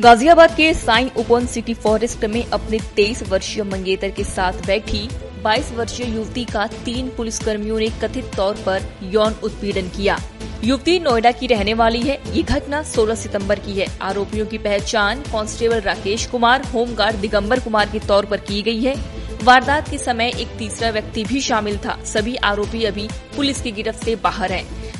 गाजियाबाद के Sai open city forest में अपने 23 वर्षीय मंगेतर के साथ बैठी 22 वर्षीय युवती का तीन पुलिसकर्मियों ने कथित तौर पर यौन उत्पीड़न किया। युवती नोएडा की रहने वाली है। ये घटना 16 सितंबर की है। आरोपियों की पहचान constable Rakesh Kumar, home guard Digambar Kumar के तौर पर की गई है। वारदात के समय एक तीसरा व्यक्ति भी शामिल था। सभी आरोपी अभी पुलिस की गिरफ्त से बाहर हैं।